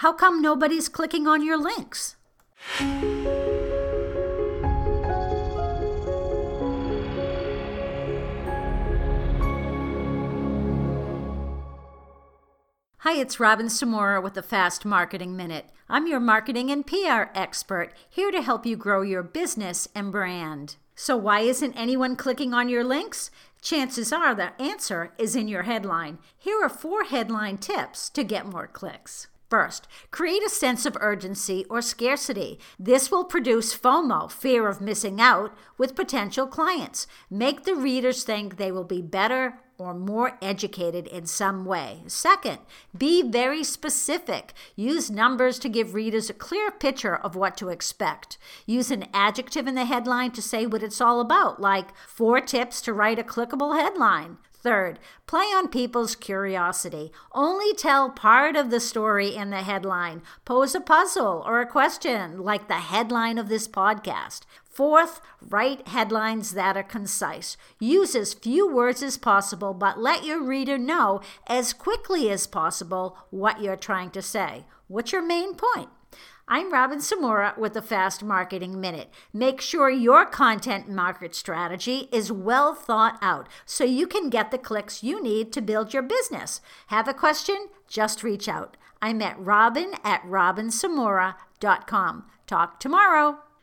How come nobody's clicking on your links? Hi, it's Robin Samora with the Fast Marketing Minute. I'm your marketing and PR expert, here to help you grow your business and brand. So, why isn't anyone clicking on your links? Chances are the answer is in your headline. Here are four headline tips to get more clicks. First, create a sense of urgency or scarcity. This will produce FOMO, fear of missing out, with potential clients. Make the readers think they will be better or more educated in some way. Second, be very specific. Use numbers to give readers a clear picture of what to expect. Use an adjective in the headline to say what it's all about, like four tips to write a clickable headline. Third, play on people's curiosity. Only tell part of the story in the headline. Pose a puzzle or a question, like the headline of this podcast. Fourth, write headlines that are concise. Use as few words as possible, but let your reader know as quickly as possible what you're trying to say. What's your main point? I'm Robin Samora with the Fast Marketing Minute. Make sure your content market strategy is well thought out so you can get the clicks you need to build your business. Have a question? Just reach out. I'm at robin at robinsamora.com. Talk tomorrow.